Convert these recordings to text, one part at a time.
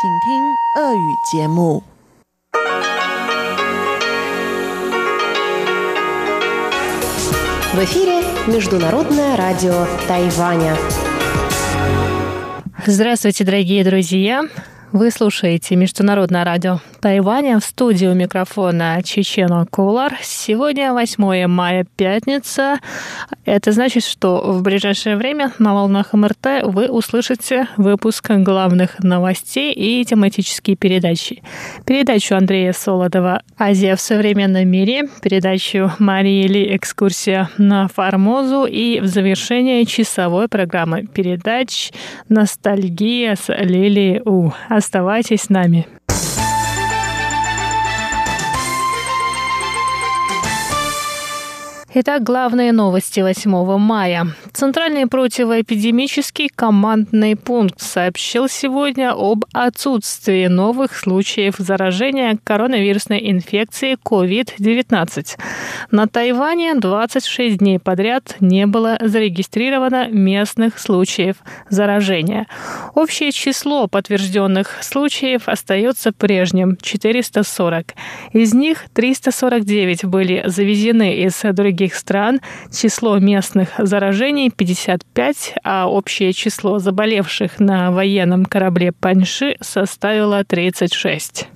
请听俄语节目。В эфире Международное радио Тайваня. Здравствуйте, дорогие друзья! Вы слушаете Международное радио Тайваня в студию микрофона Чечено Кулар. Сегодня 8 мая, пятница. Это значит, что в ближайшее время на волнах МРТ вы услышите выпуск главных новостей и тематические передачи. Передачу Андрея Солодова «Азия в современном мире», передачу Марии Ли «Экскурсия на Формозу» и в завершение часовой программы передач «Ностальгия» с Лилией У. Оставайтесь с нами. Итак, главные новости 8 мая. Центральный противоэпидемический командный пункт сообщил сегодня об отсутствии новых случаев заражения коронавирусной инфекцией COVID-19. На Тайване 26 дней подряд не было зарегистрировано местных случаев заражения. Общее число подтвержденных случаев остается прежним – 440. Из них 349 были завезены из других других стран число местных заражений 55, а общее число заболевших на военном корабле Паньши составило 36.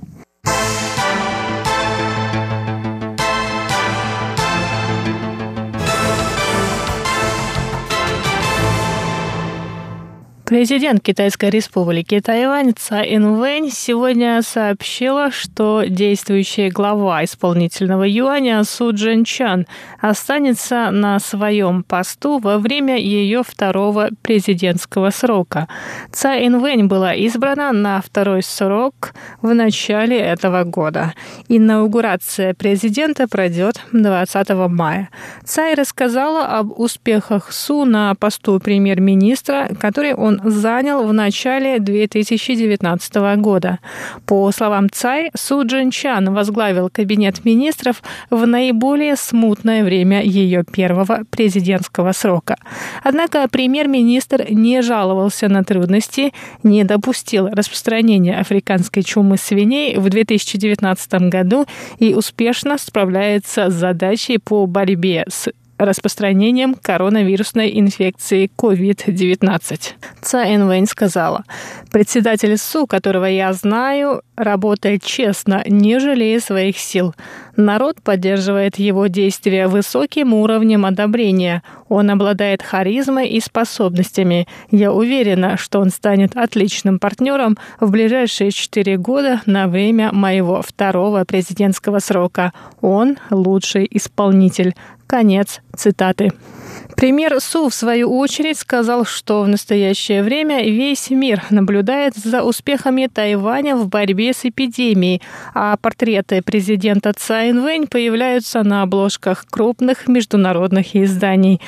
Президент Китайской республики Тайвань Цай Инвэнь сегодня сообщила, что действующая глава исполнительного юаня Су Чан останется на своем посту во время ее второго президентского срока. Цай Инвэнь была избрана на второй срок в начале этого года. Инаугурация президента пройдет 20 мая. Цай рассказала об успехах Су на посту премьер-министра, который он занял в начале 2019 года. По словам Цай, Су Чан возглавил кабинет министров в наиболее смутное время ее первого президентского срока. Однако премьер-министр не жаловался на трудности, не допустил распространения африканской чумы свиней в 2019 году и успешно справляется с задачей по борьбе с распространением коронавирусной инфекции COVID-19. Цай Вэнь сказала, председатель СУ, которого я знаю, работает честно, не жалея своих сил. Народ поддерживает его действия высоким уровнем одобрения. Он обладает харизмой и способностями. Я уверена, что он станет отличным партнером в ближайшие четыре года на время моего второго президентского срока. Он лучший исполнитель. Конец цитаты. Премьер Су, в свою очередь, сказал, что в настоящее время весь мир наблюдает за успехами Тайваня в борьбе с эпидемией, а портреты президента Цай Инвэнь появляются на обложках крупных международных изданий.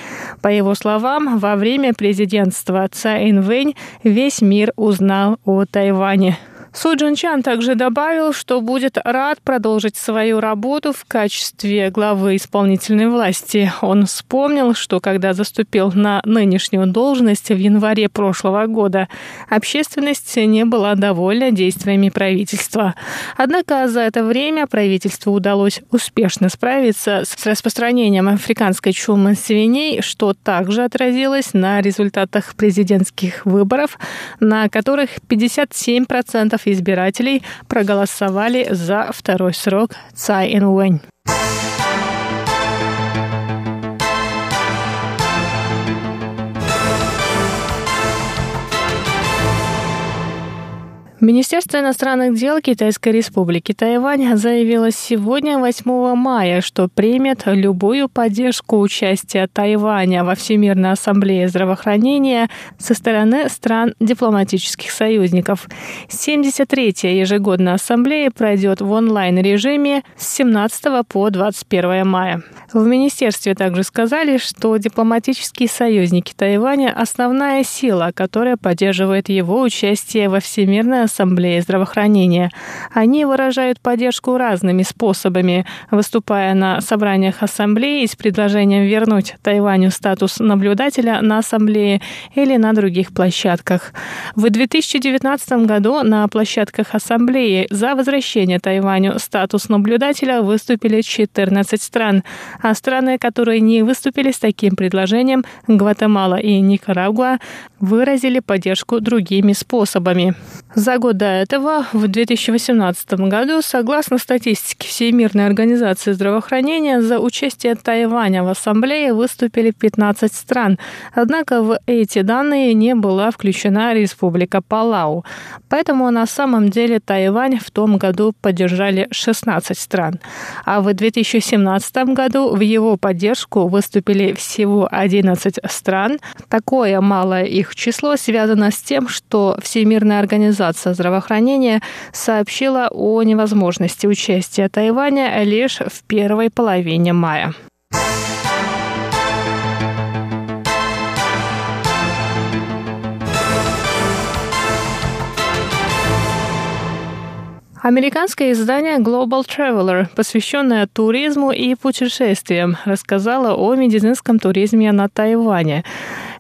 По его словам, во время президентства Цай Инвэнь весь мир узнал о Тайване. Су Джин Чан также добавил, что будет рад продолжить свою работу в качестве главы исполнительной власти. Он вспомнил, что когда заступил на нынешнюю должность в январе прошлого года, общественность не была довольна действиями правительства. Однако за это время правительству удалось успешно справиться с распространением африканской чумы свиней, что также отразилось на результатах президентских выборов, на которых 57% избирателей проголосовали за второй срок Цай Инуэнь. Министерство иностранных дел Китайской Республики Тайвань заявило сегодня, 8 мая, что примет любую поддержку участия Тайваня во Всемирной ассамблее здравоохранения со стороны стран дипломатических союзников. 73-я ежегодная ассамблея пройдет в онлайн-режиме с 17 по 21 мая. В министерстве также сказали, что дипломатические союзники Тайваня – основная сила, которая поддерживает его участие во Всемирной Ассамблеи здравоохранения. Они выражают поддержку разными способами, выступая на собраниях Ассамблеи с предложением вернуть Тайваню статус наблюдателя на Ассамблее или на других площадках. В 2019 году на площадках Ассамблеи за возвращение Тайваню статус наблюдателя выступили 14 стран, а страны, которые не выступили с таким предложением, Гватемала и Никарагуа, выразили поддержку другими способами. За год до этого, в 2018 году, согласно статистике Всемирной организации здравоохранения, за участие Тайваня в ассамблее выступили 15 стран. Однако в эти данные не была включена Республика Палау. Поэтому на самом деле Тайвань в том году поддержали 16 стран. А в 2017 году в его поддержку выступили всего 11 стран. Такое малое их число связано с тем, что Всемирная организация здравоохранения сообщила о невозможности участия Тайваня лишь в первой половине мая. Американское издание Global Traveler, посвященное туризму и путешествиям, рассказало о медицинском туризме на Тайване.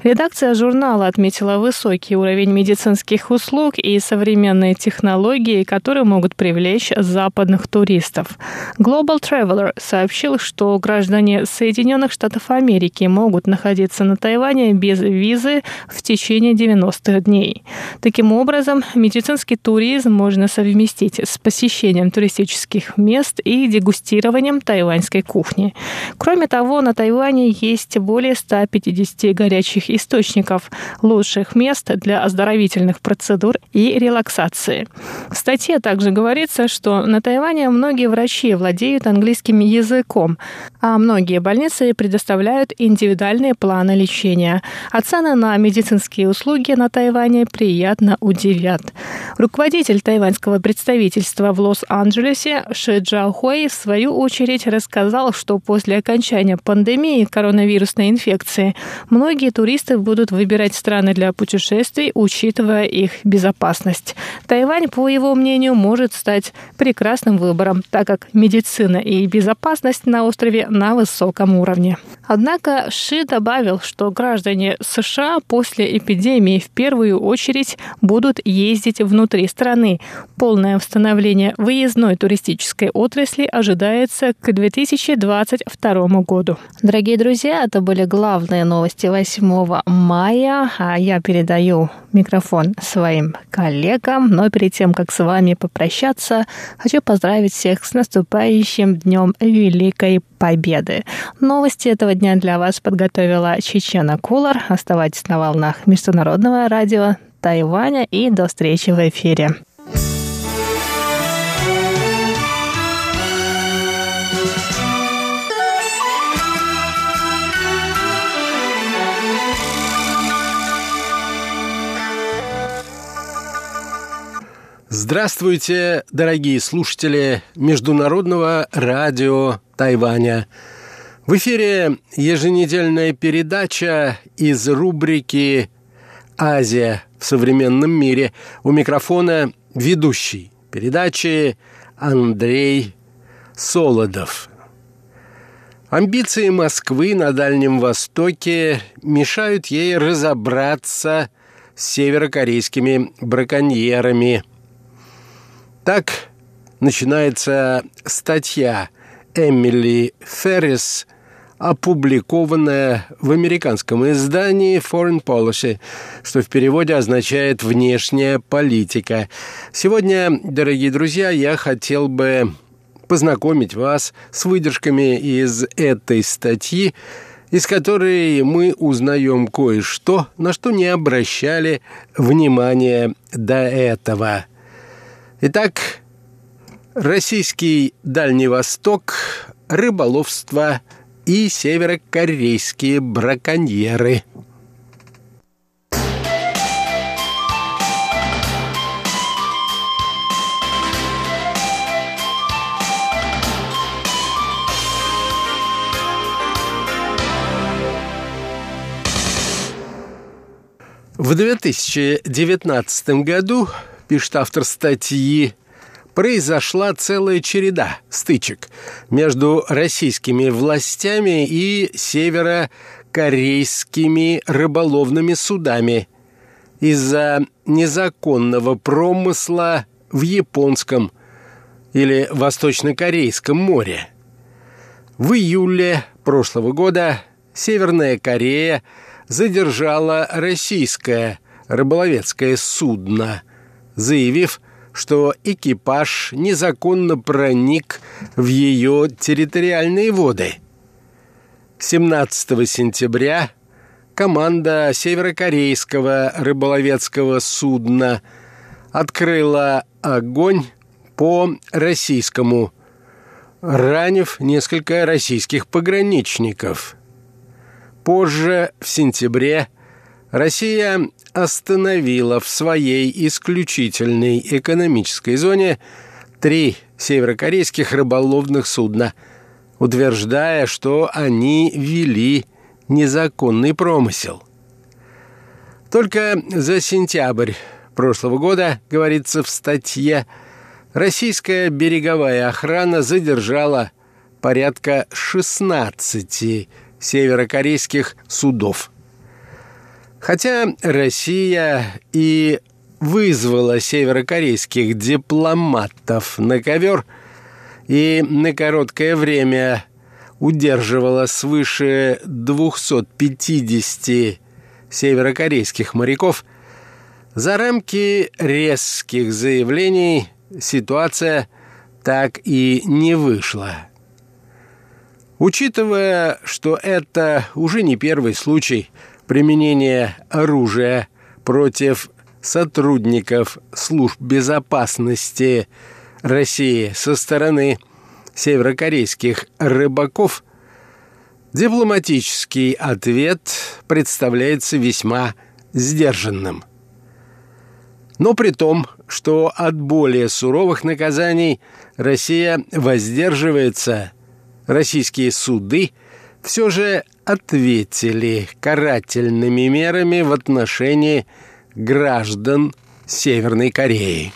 Редакция журнала отметила высокий уровень медицинских услуг и современные технологии, которые могут привлечь западных туристов. Global Traveler сообщил, что граждане Соединенных Штатов Америки могут находиться на Тайване без визы в течение 90 дней. Таким образом, медицинский туризм можно совместить с посещением туристических мест и дегустированием тайваньской кухни. Кроме того, на Тайване есть более 150 горячих источников лучших мест для оздоровительных процедур и релаксации. В статье также говорится, что на Тайване многие врачи владеют английским языком, а многие больницы предоставляют индивидуальные планы лечения, а цены на медицинские услуги на Тайване приятно удивят. Руководитель тайваньского представительства в Лос-Анджелесе Ши Хуэй в свою очередь рассказал, что после окончания пандемии коронавирусной инфекции многие туристы туристы будут выбирать страны для путешествий, учитывая их безопасность. Тайвань, по его мнению, может стать прекрасным выбором, так как медицина и безопасность на острове на высоком уровне. Однако Ши добавил, что граждане США после эпидемии в первую очередь будут ездить внутри страны. Полное восстановление выездной туристической отрасли ожидается к 2022 году. Дорогие друзья, это были главные новости 8 мая. А я передаю микрофон своим коллегам. Но перед тем, как с вами попрощаться, хочу поздравить всех с наступающим Днем Великой Победы. Новости этого дня для вас подготовила Чечена Кулар. Оставайтесь на волнах Международного радио Тайваня и до встречи в эфире. Здравствуйте, дорогие слушатели Международного радио Тайваня. В эфире еженедельная передача из рубрики «Азия в современном мире». У микрофона ведущий передачи Андрей Солодов. Амбиции Москвы на Дальнем Востоке мешают ей разобраться с северокорейскими браконьерами – так начинается статья Эмили Феррис, опубликованная в американском издании Foreign Policy, что в переводе означает «внешняя политика». Сегодня, дорогие друзья, я хотел бы познакомить вас с выдержками из этой статьи, из которой мы узнаем кое-что, на что не обращали внимания до этого – Итак, российский Дальний Восток, рыболовство и северокорейские браконьеры. В 2019 году пишет автор статьи, произошла целая череда стычек между российскими властями и северокорейскими рыболовными судами из-за незаконного промысла в японском или восточно-корейском море. В июле прошлого года Северная Корея задержала российское рыболовецкое судно, заявив, что экипаж незаконно проник в ее территориальные воды. 17 сентября команда северокорейского рыболовецкого судна открыла огонь по российскому, ранив несколько российских пограничников. Позже, в сентябре, Россия остановила в своей исключительной экономической зоне три северокорейских рыболовных судна, утверждая, что они вели незаконный промысел. Только за сентябрь прошлого года, говорится в статье, российская береговая охрана задержала порядка 16 северокорейских судов – Хотя Россия и вызвала северокорейских дипломатов на ковер и на короткое время удерживала свыше 250 северокорейских моряков, за рамки резких заявлений ситуация так и не вышла. Учитывая, что это уже не первый случай – применение оружия против сотрудников служб безопасности России со стороны северокорейских рыбаков, дипломатический ответ представляется весьма сдержанным. Но при том, что от более суровых наказаний Россия воздерживается, российские суды все же ответили карательными мерами в отношении граждан Северной Кореи.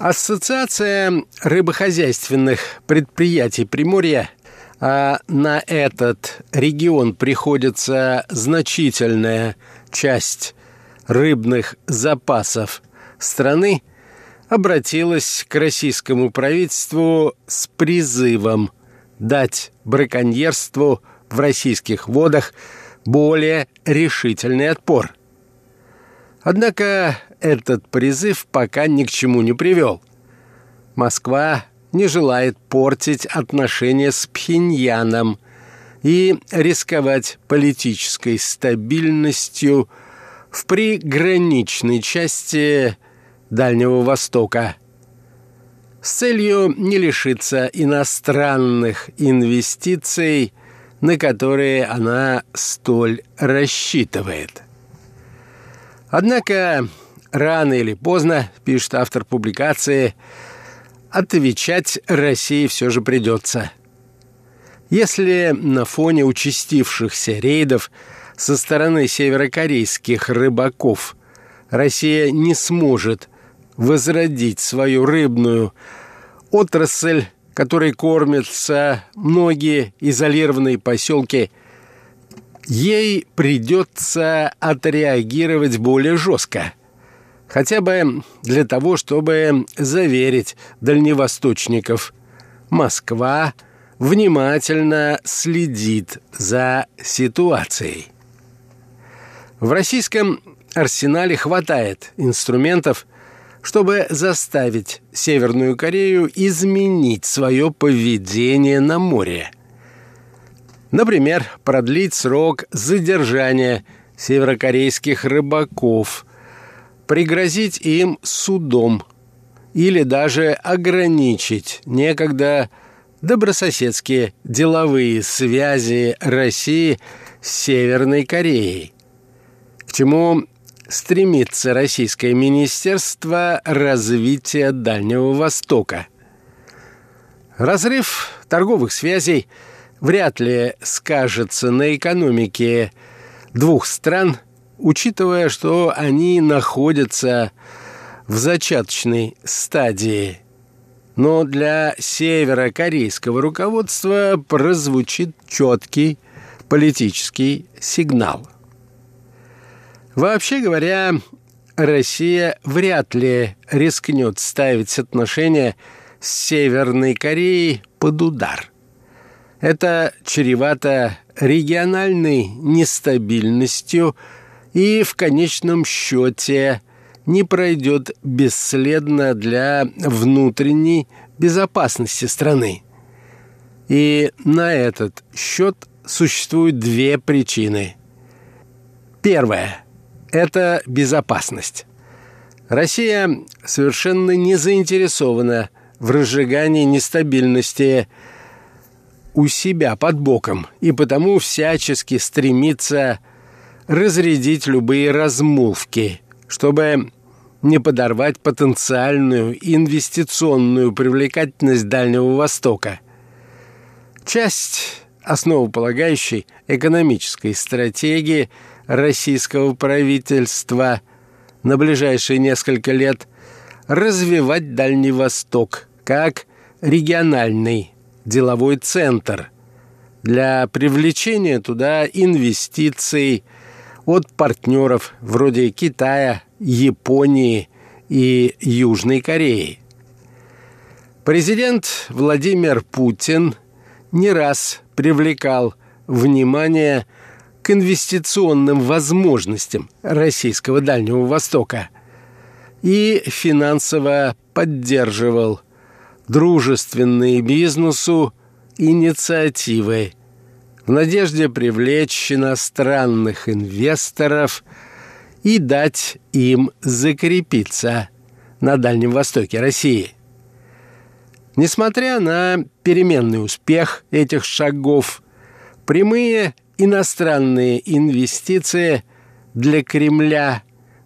Ассоциация рыбохозяйственных предприятий Приморья, а на этот регион приходится значительная часть рыбных запасов страны, обратилась к российскому правительству с призывом дать браконьерству в российских водах более решительный отпор – Однако этот призыв пока ни к чему не привел. Москва не желает портить отношения с Пхеньяном и рисковать политической стабильностью в приграничной части Дальнего Востока с целью не лишиться иностранных инвестиций, на которые она столь рассчитывает. Однако рано или поздно, пишет автор публикации, отвечать России все же придется. Если на фоне участившихся рейдов со стороны северокорейских рыбаков Россия не сможет возродить свою рыбную отрасль, которой кормятся многие изолированные поселки ей придется отреагировать более жестко. Хотя бы для того, чтобы заверить дальневосточников. Москва внимательно следит за ситуацией. В российском арсенале хватает инструментов, чтобы заставить Северную Корею изменить свое поведение на море – Например, продлить срок задержания северокорейских рыбаков, пригрозить им судом или даже ограничить некогда добрососедские деловые связи России с Северной Кореей. к чему стремится Российское Министерство развития Дальнего Востока. Разрыв торговых связей вряд ли скажется на экономике двух стран, учитывая, что они находятся в зачаточной стадии. Но для северокорейского руководства прозвучит четкий политический сигнал. Вообще говоря, Россия вряд ли рискнет ставить отношения с Северной Кореей под удар. Это чревато региональной нестабильностью и в конечном счете не пройдет бесследно для внутренней безопасности страны. И на этот счет существуют две причины. Первая – это безопасность. Россия совершенно не заинтересована в разжигании нестабильности у себя под боком и потому всячески стремится разрядить любые размолвки, чтобы не подорвать потенциальную инвестиционную привлекательность Дальнего Востока. Часть основополагающей экономической стратегии российского правительства на ближайшие несколько лет развивать Дальний Восток как региональный деловой центр для привлечения туда инвестиций от партнеров вроде Китая, Японии и Южной Кореи. Президент Владимир Путин не раз привлекал внимание к инвестиционным возможностям российского Дальнего Востока и финансово поддерживал дружественные бизнесу инициативы в надежде привлечь иностранных инвесторов и дать им закрепиться на Дальнем Востоке России – Несмотря на переменный успех этих шагов, прямые иностранные инвестиции для Кремля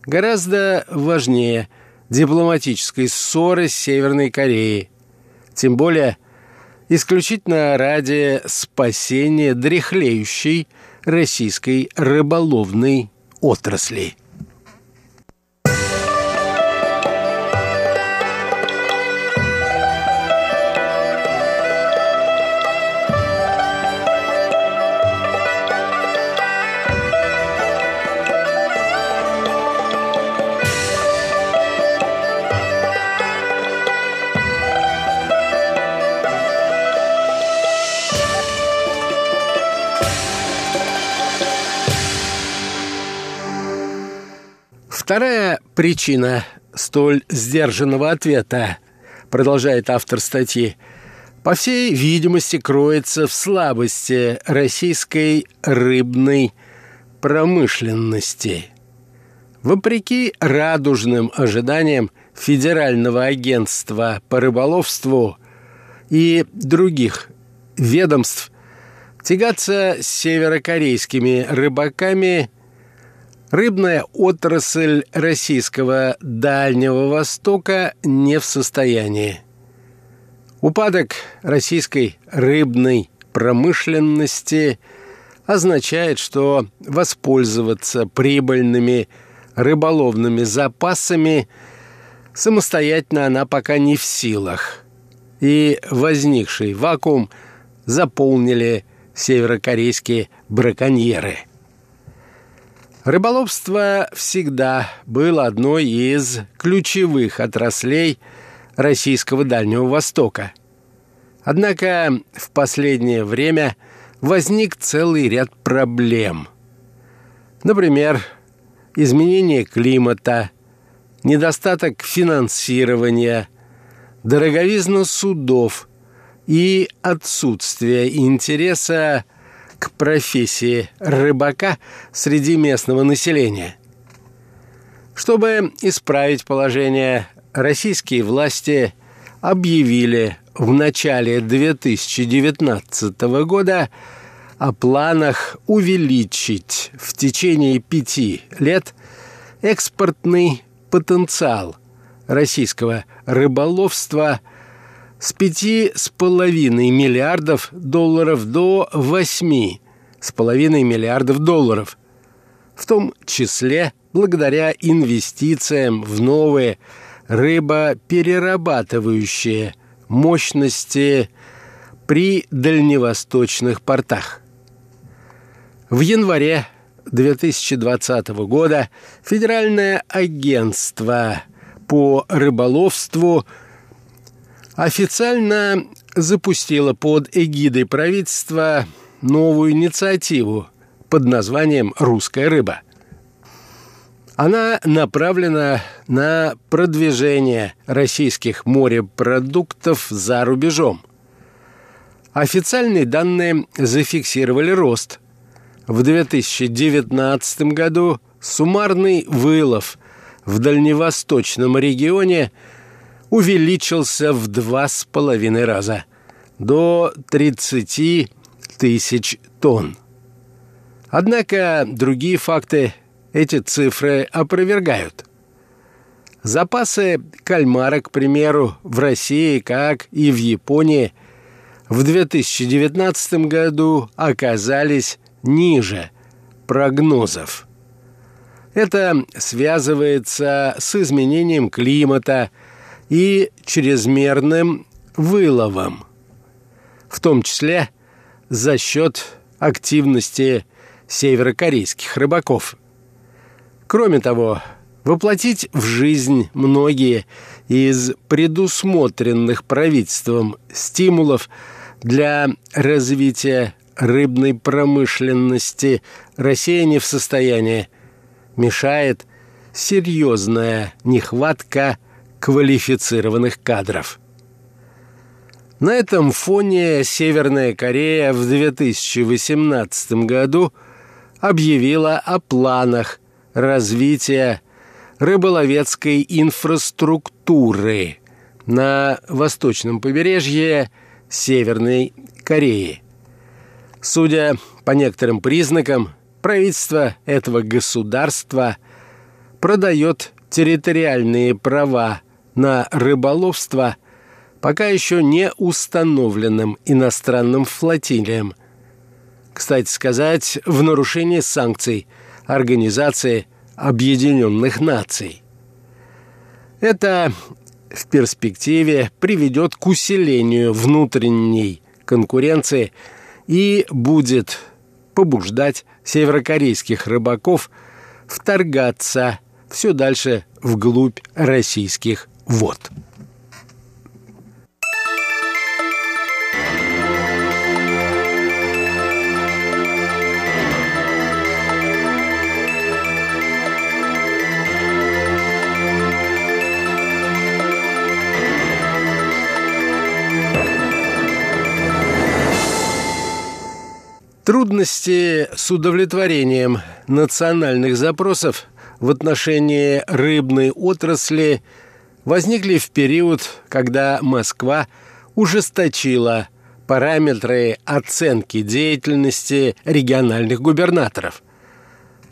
гораздо важнее дипломатической ссоры с Северной Кореей. Тем более исключительно ради спасения дряхлеющей российской рыболовной отрасли. Вторая причина столь сдержанного ответа, продолжает автор статьи, по всей видимости, кроется в слабости российской рыбной промышленности. Вопреки радужным ожиданиям Федерального агентства по рыболовству и других ведомств, тягаться с северокорейскими рыбаками Рыбная отрасль российского Дальнего Востока не в состоянии. Упадок российской рыбной промышленности означает, что воспользоваться прибыльными рыболовными запасами самостоятельно она пока не в силах. И возникший вакуум заполнили северокорейские браконьеры – Рыболовство всегда было одной из ключевых отраслей российского Дальнего Востока. Однако в последнее время возник целый ряд проблем. Например, изменение климата, недостаток финансирования, дороговизна судов и отсутствие интереса к профессии рыбака среди местного населения. Чтобы исправить положение, российские власти объявили в начале 2019 года о планах увеличить в течение пяти лет экспортный потенциал российского рыболовства с пяти с половиной миллиардов долларов до восьми с половиной миллиардов долларов, в том числе благодаря инвестициям в новые рыбоперерабатывающие мощности при дальневосточных портах. В январе 2020 года Федеральное агентство по рыболовству официально запустило под эгидой правительства новую инициативу под названием «Русская рыба». Она направлена на продвижение российских морепродуктов за рубежом. Официальные данные зафиксировали рост. В 2019 году суммарный вылов в дальневосточном регионе увеличился в два с половиной раза до 30 тысяч тонн. Однако другие факты эти цифры опровергают. Запасы кальмара, к примеру, в России, как и в Японии, в 2019 году оказались ниже прогнозов. Это связывается с изменением климата и чрезмерным выловом, в том числе за счет активности северокорейских рыбаков – Кроме того, воплотить в жизнь многие из предусмотренных правительством стимулов для развития рыбной промышленности Россия не в состоянии. Мешает серьезная нехватка квалифицированных кадров. На этом фоне Северная Корея в 2018 году объявила о планах развития рыболовецкой инфраструктуры на восточном побережье Северной Кореи. Судя по некоторым признакам, правительство этого государства продает территориальные права на рыболовство пока еще не установленным иностранным флотилиям. Кстати сказать, в нарушении санкций – Организации Объединенных Наций. Это в перспективе приведет к усилению внутренней конкуренции и будет побуждать северокорейских рыбаков вторгаться все дальше вглубь российских вод. Трудности с удовлетворением национальных запросов в отношении рыбной отрасли возникли в период, когда Москва ужесточила параметры оценки деятельности региональных губернаторов.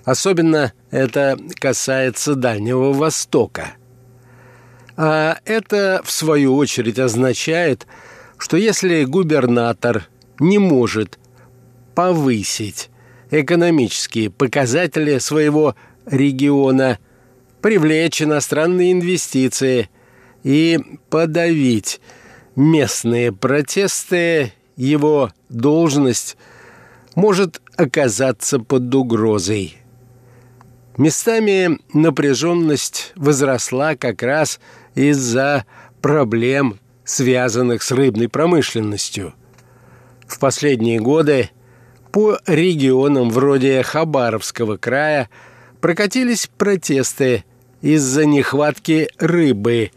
Особенно это касается Дальнего Востока. А это, в свою очередь, означает, что если губернатор не может повысить экономические показатели своего региона, привлечь иностранные инвестиции и подавить местные протесты, его должность может оказаться под угрозой. Местами напряженность возросла как раз из-за проблем, связанных с рыбной промышленностью. В последние годы по регионам вроде Хабаровского края прокатились протесты из-за нехватки рыбы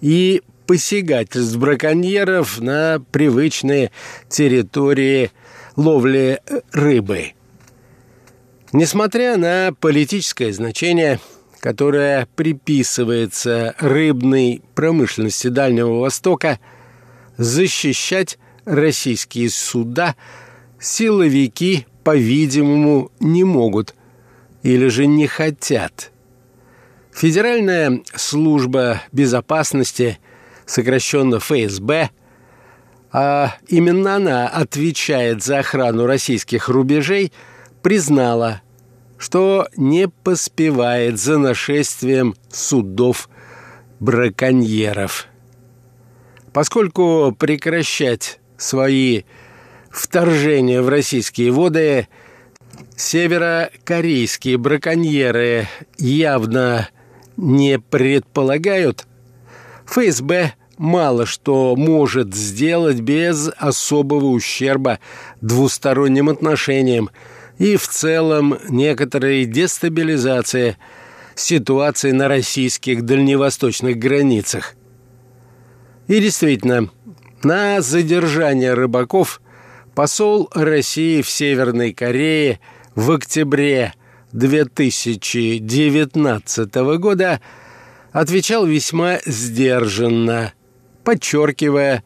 и посягательств браконьеров на привычные территории ловли рыбы. Несмотря на политическое значение, которое приписывается рыбной промышленности Дальнего Востока, защищать российские суда – силовики, по-видимому, не могут или же не хотят. Федеральная служба безопасности, сокращенно ФСБ, а именно она отвечает за охрану российских рубежей, признала, что не поспевает за нашествием судов браконьеров. Поскольку прекращать свои вторжения в российские воды северокорейские браконьеры явно не предполагают, ФСБ мало что может сделать без особого ущерба двусторонним отношениям и в целом некоторой дестабилизации ситуации на российских дальневосточных границах. И действительно, на задержание рыбаков посол России в Северной Корее в октябре 2019 года отвечал весьма сдержанно, подчеркивая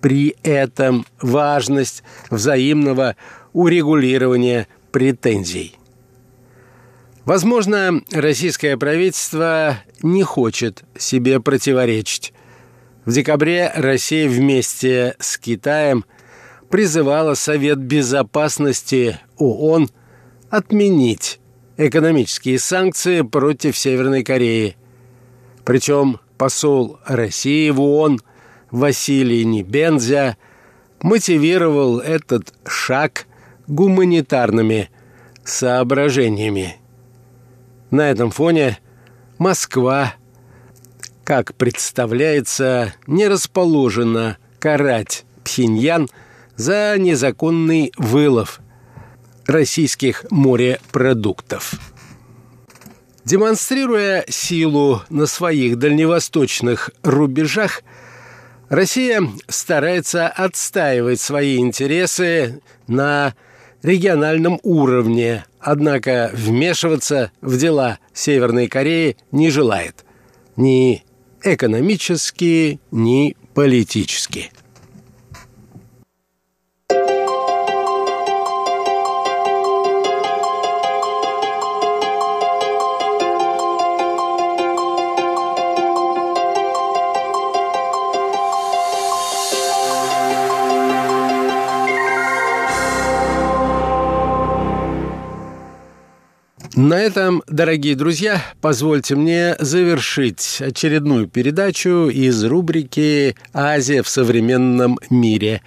при этом важность взаимного урегулирования претензий. Возможно, российское правительство не хочет себе противоречить. В декабре Россия вместе с Китаем призывала Совет Безопасности ООН отменить экономические санкции против Северной Кореи. Причем посол России в ООН Василий Небензя мотивировал этот шаг гуманитарными соображениями. На этом фоне Москва, как представляется, не расположена карать Пхеньян за незаконный вылов российских морепродуктов. Демонстрируя силу на своих дальневосточных рубежах, Россия старается отстаивать свои интересы на региональном уровне, однако вмешиваться в дела Северной Кореи не желает. Ни экономически, ни политически. На этом, дорогие друзья, позвольте мне завершить очередную передачу из рубрики «Азия в современном мире».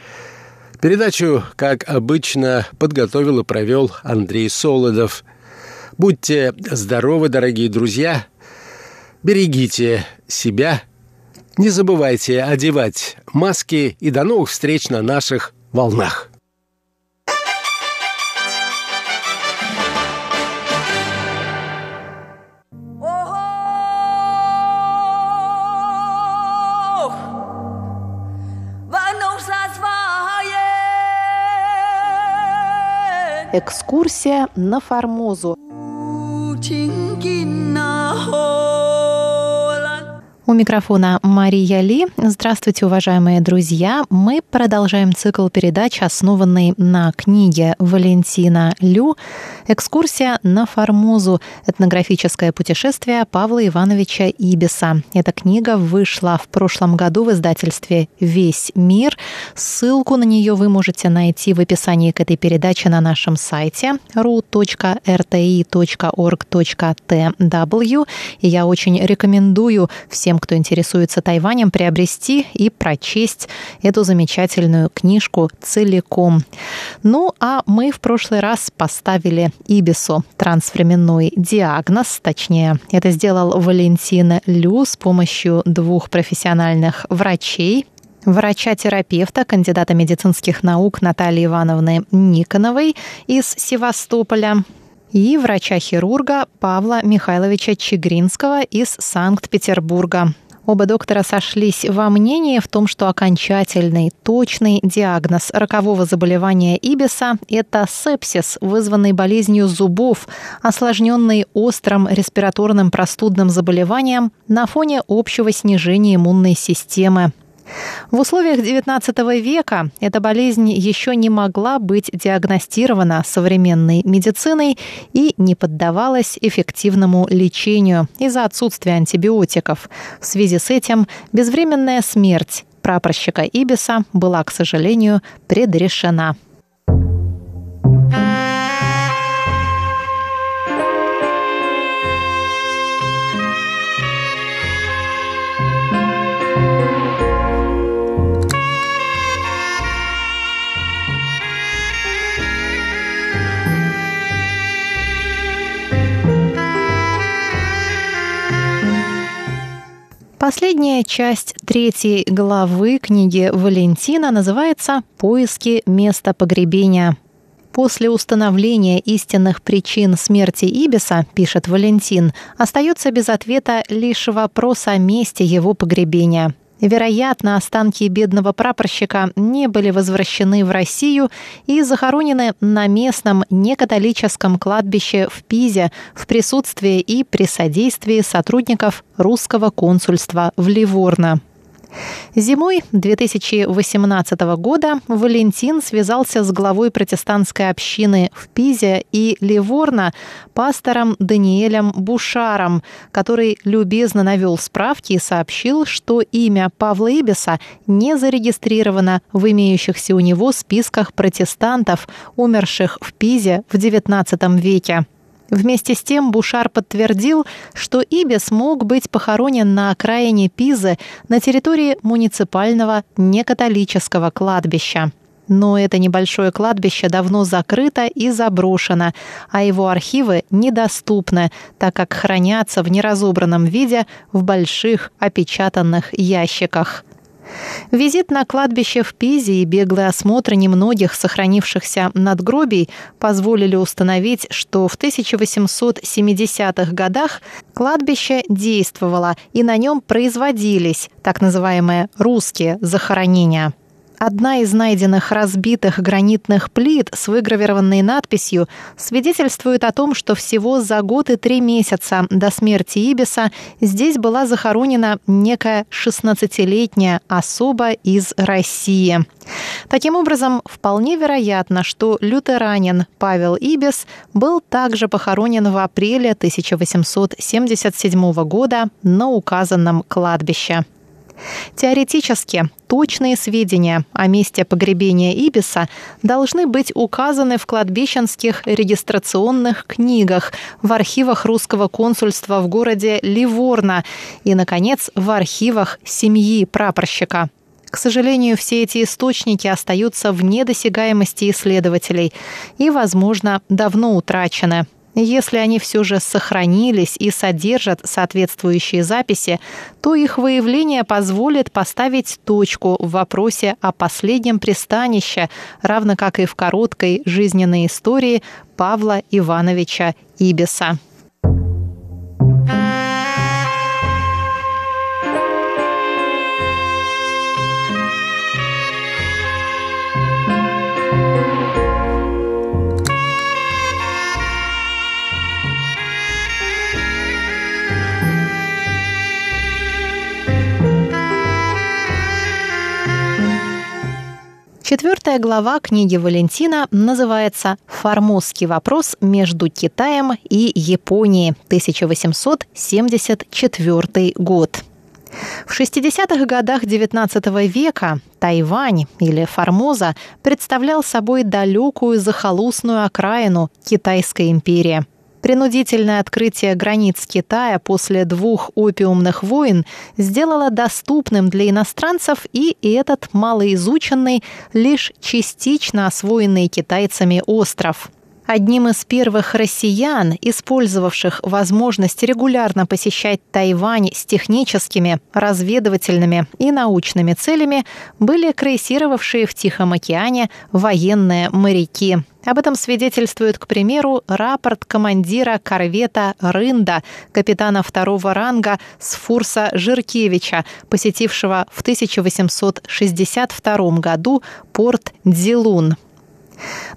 Передачу, как обычно, подготовил и провел Андрей Солодов. Будьте здоровы, дорогие друзья. Берегите себя. Не забывайте одевать маски и до новых встреч на наших волнах. Экскурсия на Формозу. У микрофона Мария Ли. Здравствуйте, уважаемые друзья. Мы продолжаем цикл передач, основанный на книге Валентина Лю «Экскурсия на Формозу. Этнографическое путешествие Павла Ивановича Ибиса». Эта книга вышла в прошлом году в издательстве «Весь мир». Ссылку на нее вы можете найти в описании к этой передаче на нашем сайте ru.rti.org.tw. И я очень рекомендую всем тем, кто интересуется Тайванем, приобрести и прочесть эту замечательную книжку целиком. Ну, а мы в прошлый раз поставили Ибису трансвременной диагноз, точнее, это сделал Валентин Лю с помощью двух профессиональных врачей, врача-терапевта, кандидата медицинских наук Натальи Ивановны Никоновой из Севастополя и врача-хирурга Павла Михайловича Чегринского из Санкт-Петербурга. Оба доктора сошлись во мнении в том, что окончательный, точный диагноз рокового заболевания Ибиса – это сепсис, вызванный болезнью зубов, осложненный острым респираторным простудным заболеванием на фоне общего снижения иммунной системы. В условиях XIX века эта болезнь еще не могла быть диагностирована современной медициной и не поддавалась эффективному лечению из-за отсутствия антибиотиков. В связи с этим безвременная смерть прапорщика Ибиса была, к сожалению, предрешена. Последняя часть третьей главы книги Валентина называется «Поиски места погребения». После установления истинных причин смерти Ибиса, пишет Валентин, остается без ответа лишь вопрос о месте его погребения – Вероятно, останки бедного прапорщика не были возвращены в Россию и захоронены на местном некатолическом кладбище в Пизе в присутствии и при содействии сотрудников русского консульства в Ливорно. Зимой 2018 года Валентин связался с главой протестантской общины в Пизе и Ливорно пастором Даниэлем Бушаром, который любезно навел справки и сообщил, что имя Павла Ибиса не зарегистрировано в имеющихся у него списках протестантов, умерших в Пизе в XIX веке. Вместе с тем Бушар подтвердил, что Ибис мог быть похоронен на окраине Пизы на территории муниципального некатолического кладбища. Но это небольшое кладбище давно закрыто и заброшено, а его архивы недоступны, так как хранятся в неразобранном виде в больших опечатанных ящиках. Визит на кладбище в Пизе и беглый осмотр немногих сохранившихся надгробий позволили установить, что в 1870-х годах кладбище действовало и на нем производились так называемые «русские захоронения». Одна из найденных разбитых гранитных плит с выгравированной надписью свидетельствует о том, что всего за год и три месяца до смерти Ибиса здесь была захоронена некая 16-летняя особа из России. Таким образом, вполне вероятно, что лютеранин Павел Ибис был также похоронен в апреле 1877 года на указанном кладбище. Теоретически, точные сведения о месте погребения Ибиса должны быть указаны в кладбищенских регистрационных книгах, в архивах русского консульства в городе Ливорно и, наконец, в архивах семьи прапорщика. К сожалению, все эти источники остаются вне досягаемости исследователей и, возможно, давно утрачены. Если они все же сохранились и содержат соответствующие записи, то их выявление позволит поставить точку в вопросе о последнем пристанище, равно как и в короткой жизненной истории Павла Ивановича Ибиса. Четвертая глава книги Валентина называется «Формозский вопрос между Китаем и Японией, 1874 год». В 60-х годах XIX века Тайвань или Формоза представлял собой далекую захолустную окраину Китайской империи – Принудительное открытие границ Китая после двух опиумных войн сделало доступным для иностранцев и этот малоизученный, лишь частично освоенный китайцами остров. Одним из первых россиян, использовавших возможность регулярно посещать Тайвань с техническими, разведывательными и научными целями, были крейсировавшие в Тихом океане военные моряки. Об этом свидетельствует, к примеру, рапорт командира корвета «Рында», капитана второго ранга Сфурса Жиркевича, посетившего в 1862 году порт Дзилун.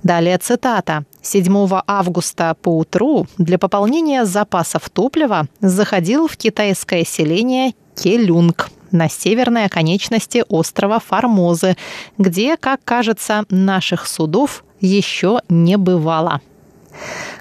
Далее цитата. 7 августа по утру для пополнения запасов топлива заходил в китайское селение Келюнг. На северной оконечности острова Формозы, где, как кажется, наших судов еще не бывало.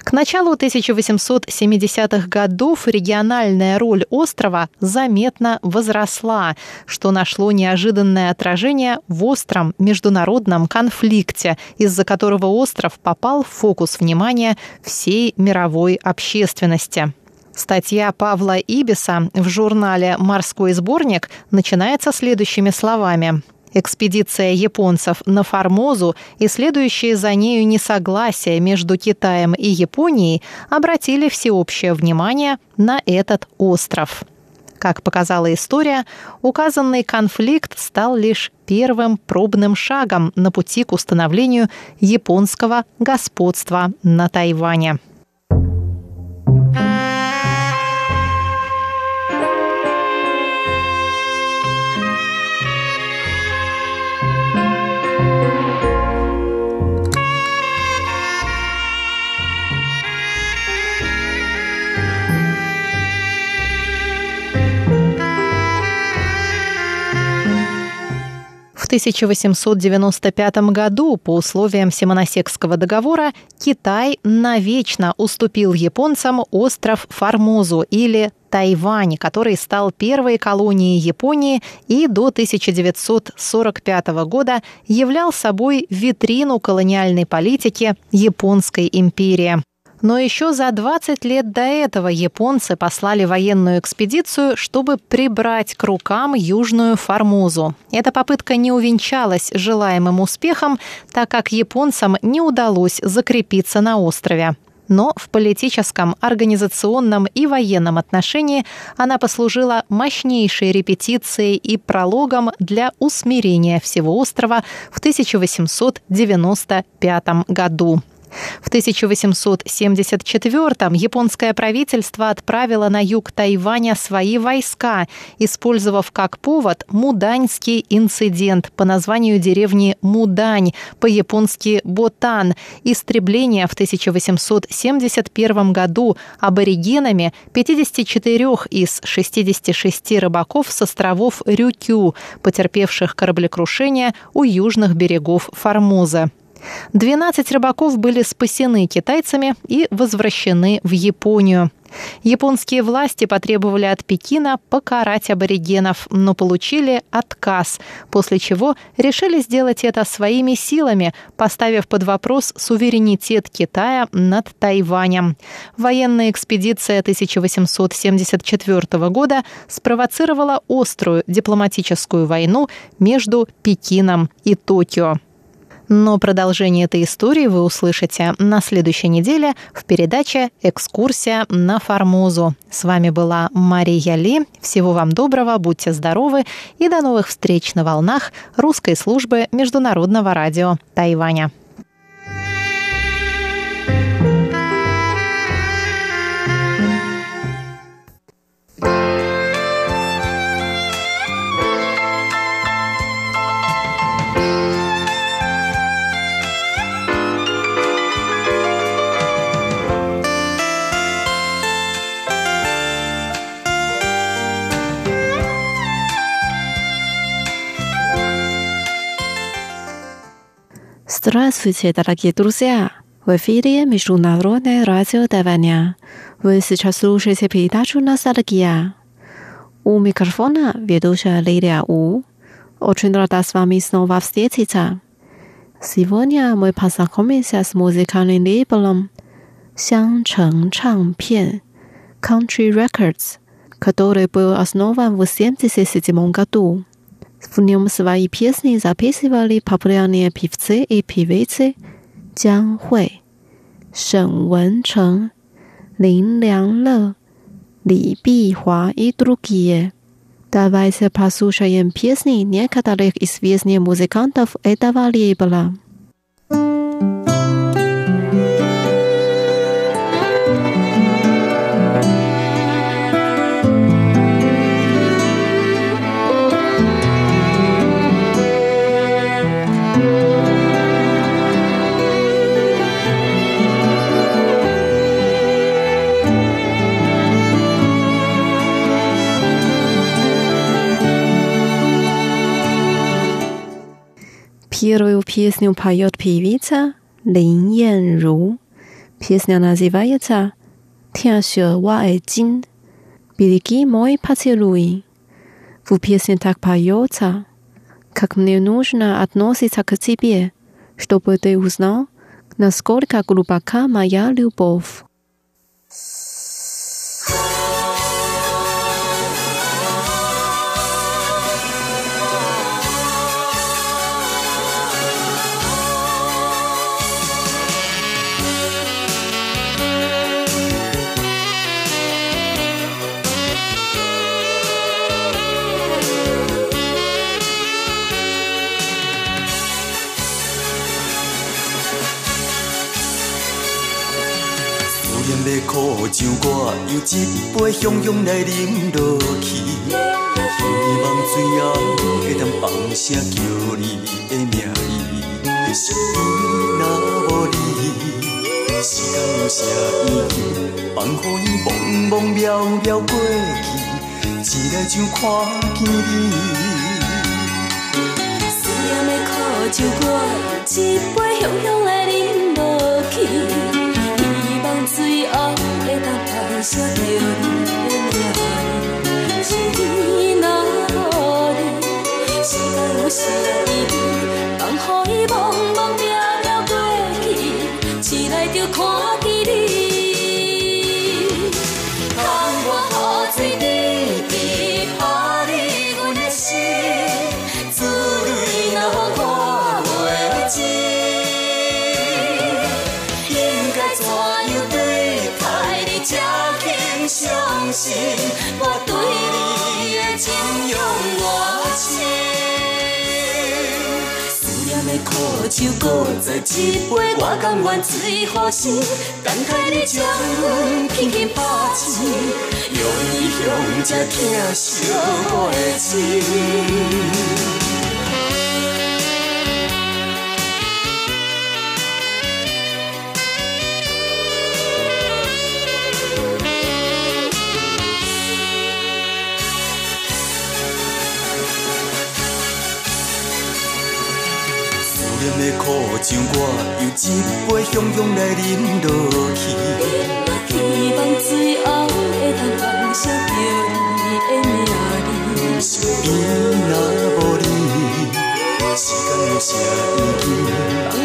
К началу 1870-х годов региональная роль острова заметно возросла, что нашло неожиданное отражение в остром международном конфликте, из-за которого остров попал в фокус внимания всей мировой общественности. Статья Павла Ибиса в журнале «Морской сборник» начинается следующими словами. Экспедиция японцев на Формозу и следующие за нею несогласия между Китаем и Японией обратили всеобщее внимание на этот остров. Как показала история, указанный конфликт стал лишь первым пробным шагом на пути к установлению японского господства на Тайване. 1895 году по условиям Симоносекского договора Китай навечно уступил японцам остров Формозу или Тайвань, который стал первой колонией Японии и до 1945 года являл собой витрину колониальной политики Японской империи. Но еще за 20 лет до этого японцы послали военную экспедицию, чтобы прибрать к рукам Южную Формозу. Эта попытка не увенчалась желаемым успехом, так как японцам не удалось закрепиться на острове но в политическом, организационном и военном отношении она послужила мощнейшей репетицией и прологом для усмирения всего острова в 1895 году. В 1874-м японское правительство отправило на юг Тайваня свои войска, использовав как повод Муданьский инцидент по названию деревни Мудань, по-японски Ботан, истребление в 1871 году аборигенами 54 из 66 рыбаков с островов Рюкю, потерпевших кораблекрушение у южных берегов Формоза. 12 рыбаков были спасены китайцами и возвращены в Японию. Японские власти потребовали от Пекина покарать аборигенов, но получили отказ, после чего решили сделать это своими силами, поставив под вопрос суверенитет Китая над Тайванем. Военная экспедиция 1874 года спровоцировала острую дипломатическую войну между Пекином и Токио. Но продолжение этой истории вы услышите на следующей неделе в передаче «Экскурсия на Формозу». С вами была Мария Ли. Всего вам доброго, будьте здоровы и до новых встреч на волнах русской службы Международного радио Тайваня. Здравствуйте, дорогие друзья! В эфире Международное радио Тайваня. Вы сейчас слушаете передачу «Ностальгия». У микрофона ведущая Лилия У. Очень рада с вами снова встретиться. Сегодня мы познакомимся с музыкальным лейблом Xiangcheng Changpian Country Records, который был основан в 1977 году. В нем свои песни записывали популярные певцы и певицы Джан Хуэй, Шэн Вэнчэн, Лин Лянле, Ли Бихуа и другие. Давайте послушаем песни некоторых известных музыкантов этого лейбла. Песню поет певица Лин Янру. Песня называется «Тянь Ше Ва Э Jin». «Береги мой поцелуй». В песне так поется, как мне нужно относиться к тебе, чтобы ты узнал, насколько глубока моя любовь. 要苦像我，又一杯汹涌来饮落去。希望最后会当放声叫你的名字。若无你，时间有啥意义？放予伊茫茫渺渺过去，一来就看见你。思念的苦像我，一杯汹涌来饮落去。最后会当弹声着你的名字，天若无你，时间有啥意义？放予伊茫茫渺渺过去，醒来就看见的苦酒搁再一杯，我甘愿醉乎死，等待你将阮轻轻拍醒，用伊向这疼惜我的心。苦像我，又一杯汹涌来饮落去。希望最后会当放声叫你的名字。身边若无你，时间有啥意义？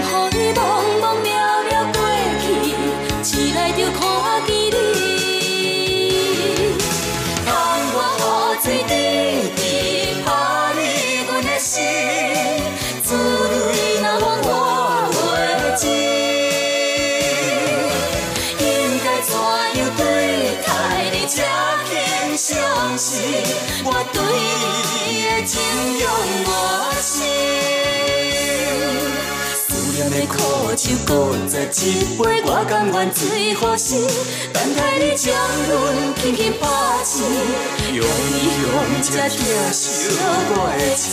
你的情永我心，思念的苦酒搁再一杯，我甘愿醉乎死，等待你将阮轻轻拍醒，用伊用这疼惜我的心。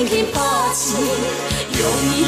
ringi paci, jom i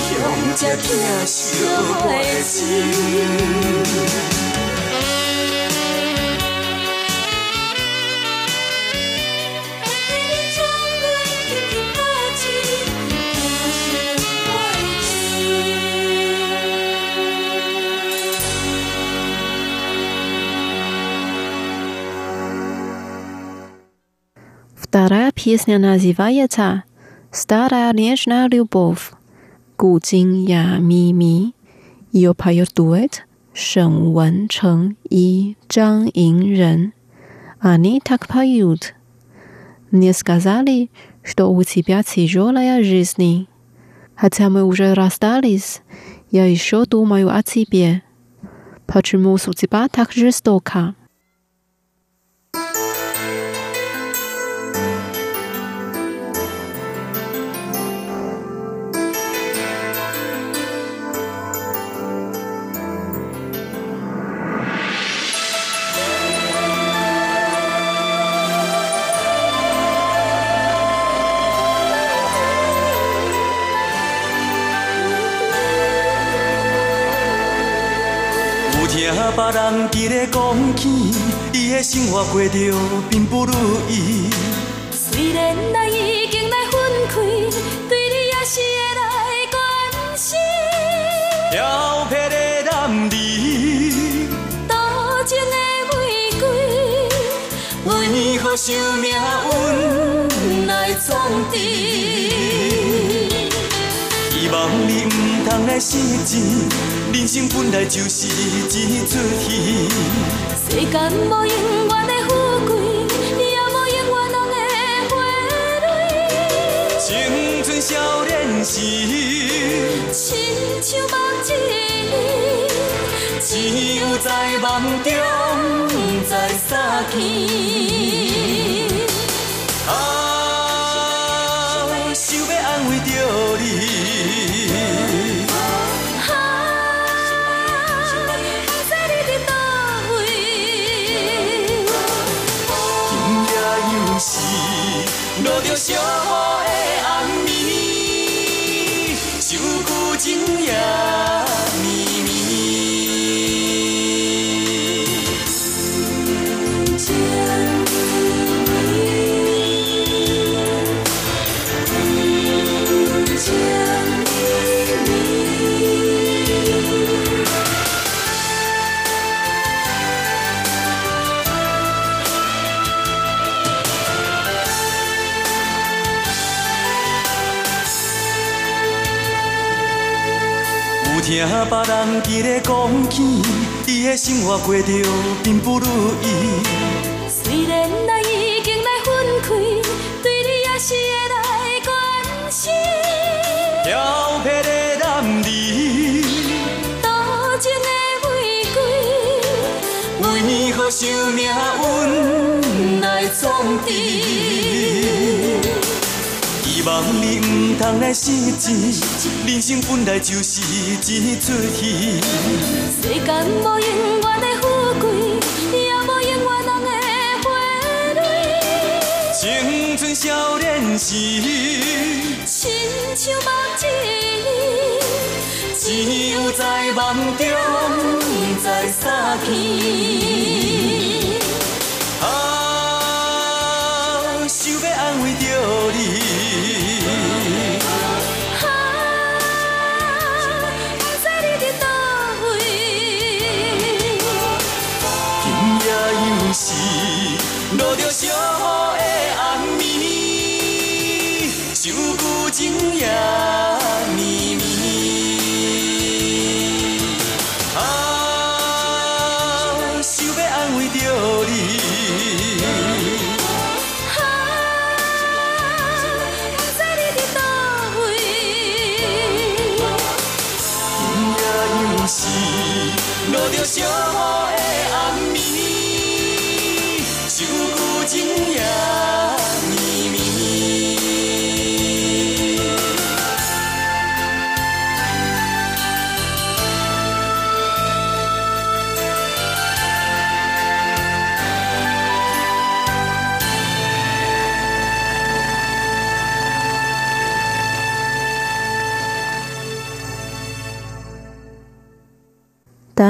песня называется «Старая нежная любовь» Гу Джин Я Ми Ми. Ее поет дуэт Шэн Вэн Чэн и Чжан Ин Рен. Они так поют. Мне сказали, что у тебя тяжелая жизнь. Хотя мы уже расстались, Я еще думаю о тебе. Почему судьба так жестока? 别人伫咧讲起，伊的生活过着并不如意。虽然咱已经来分开，对你也是会来关心。漂泊的男儿，多情的玫瑰，为何想命运来创治？希望你毋通来失志，人生本来就是一出戏。世间无永远的富贵，也无永远拢会回来。青春少年时，亲像梦一年，只有在梦中知散去。Được! 听别人伫咧讲起，伊的生活过着并不如意。虽然咱已经来分开，对你也是会来关心。漂泊的男儿，多情的玫瑰，为何想命运来创治？通来失志，人生本来就是一出戏。世间无永远的富贵，也无永远拢会回来。青春少年时，亲像梦一，只有在梦中知散去。啊，想要安慰着你。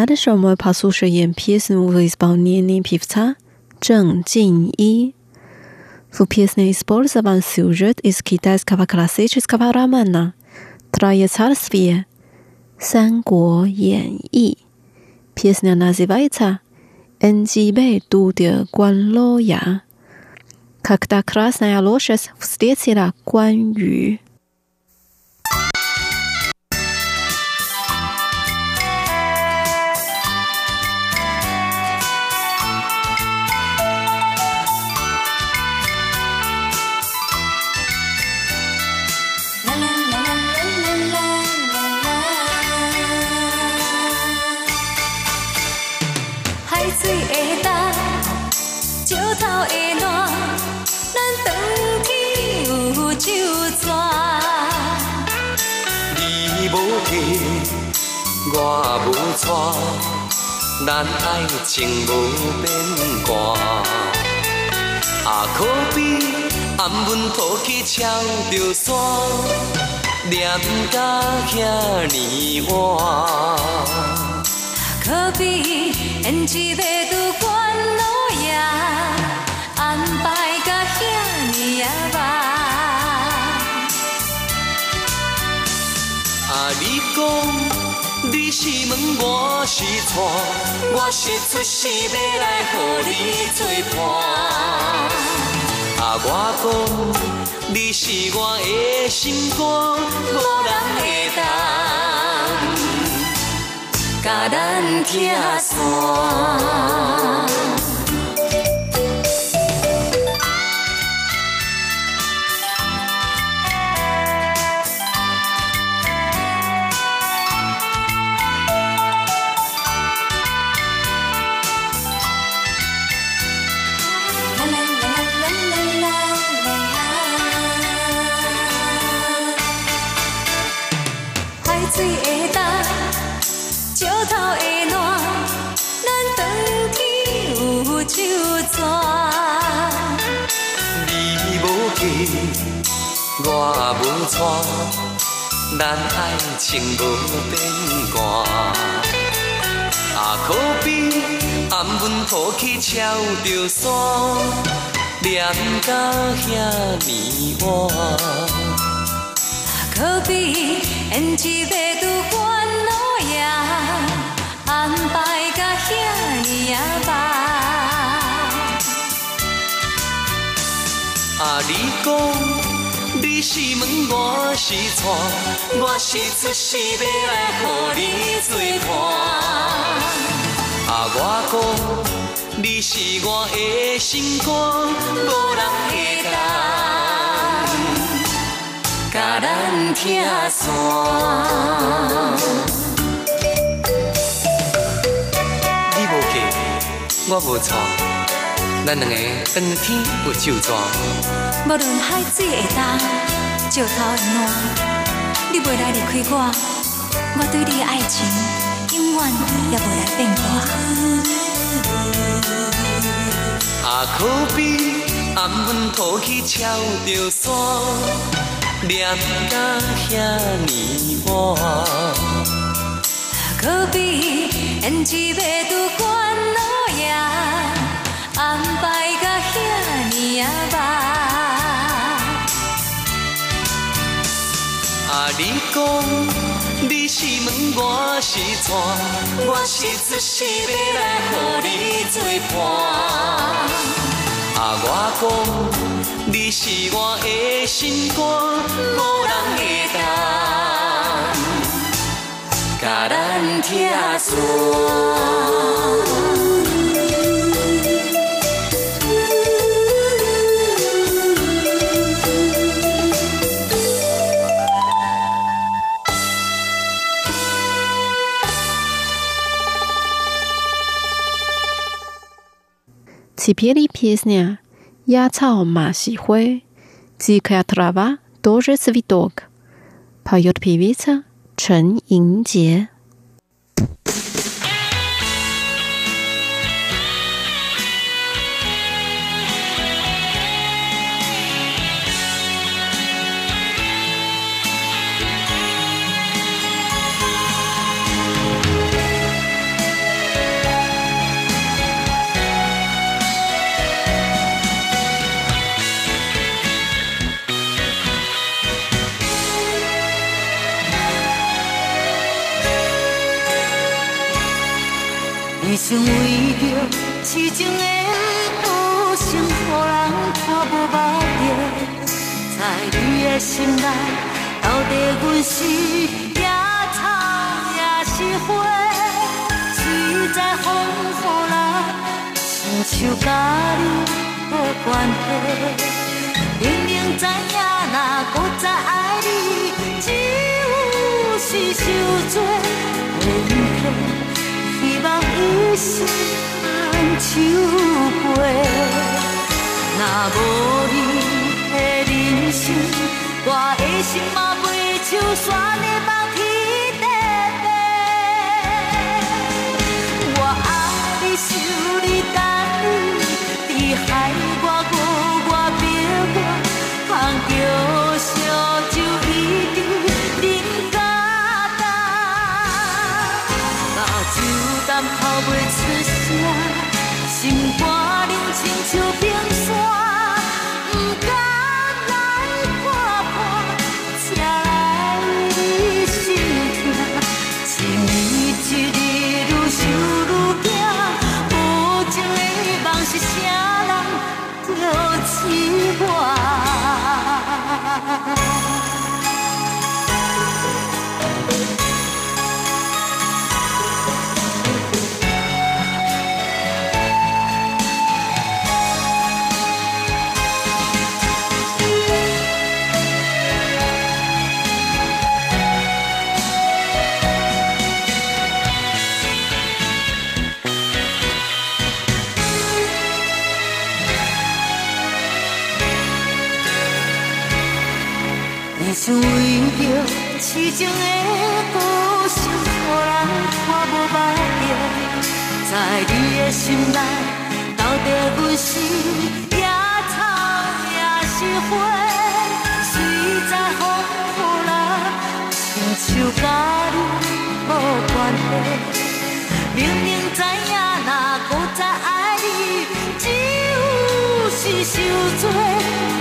Дальше мы послушаем песню в исполнении певца Чжэн Жиньи. В песне использован сюжет из китайского классического романа «Троецарствие» «Сан Гуо Ян И». Песня называется «Энджибэй Дудя Гуан Ло Я». Когда красная лошадь встретила Гуан Ю. 我无错，咱爱情无变卦。啊，可比暗阮抱起超着山，念甲遐尼晚。可比胭脂要拄关路夜，安排甲遐尼啊晚。啊，你讲是问我是错，我是出世要来和你做伴。啊，我讲你是我的心肝，无人会当甲咱拆散。我无错，咱爱情无变卦。啊，可比暗阮抱起超着山，念甲遐尼晚。啊可比胭脂要拄关路夜，安排甲遐尼啊晚。啊，你讲是问我是错，我是出世要来互你做伴。啊，我讲你是我的心肝，无人会当甲咱拆散。你无记，我无错，咱两个当天有手纸。无论海水会干，石头会烂，你袂来离开我，我对你的爱情永远也袂来变卦。啊，可比暗阮抱起超着山，念到遐尼晚。可比胭脂要拄关你讲你是问我是错，我是出世要来互你做伴。啊，我讲你是我的心肝，无人会当甲咱拆散。Теперь песня «Я цао маси хуэ», «Дикая трава тоже цветок». Поет певица Чен Инджie. 为着痴情的好心，予人看无目着，在你的心内，到底阮是野草也是花，实在风雨来，亲像甲你无关系。明明知影若搁再爱你，只有是受罪的怨一生牵手陪，若无你的人生，我的心嘛袂像山的。情的苦心，让人看无白掉。在你的心内，到底我是野草也是花？谁在风雨内，伸手甲你无关系。明明知影，若搁再爱你，就是受罪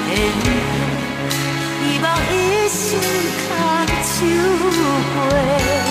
的命。希望一生靠你。酒鬼。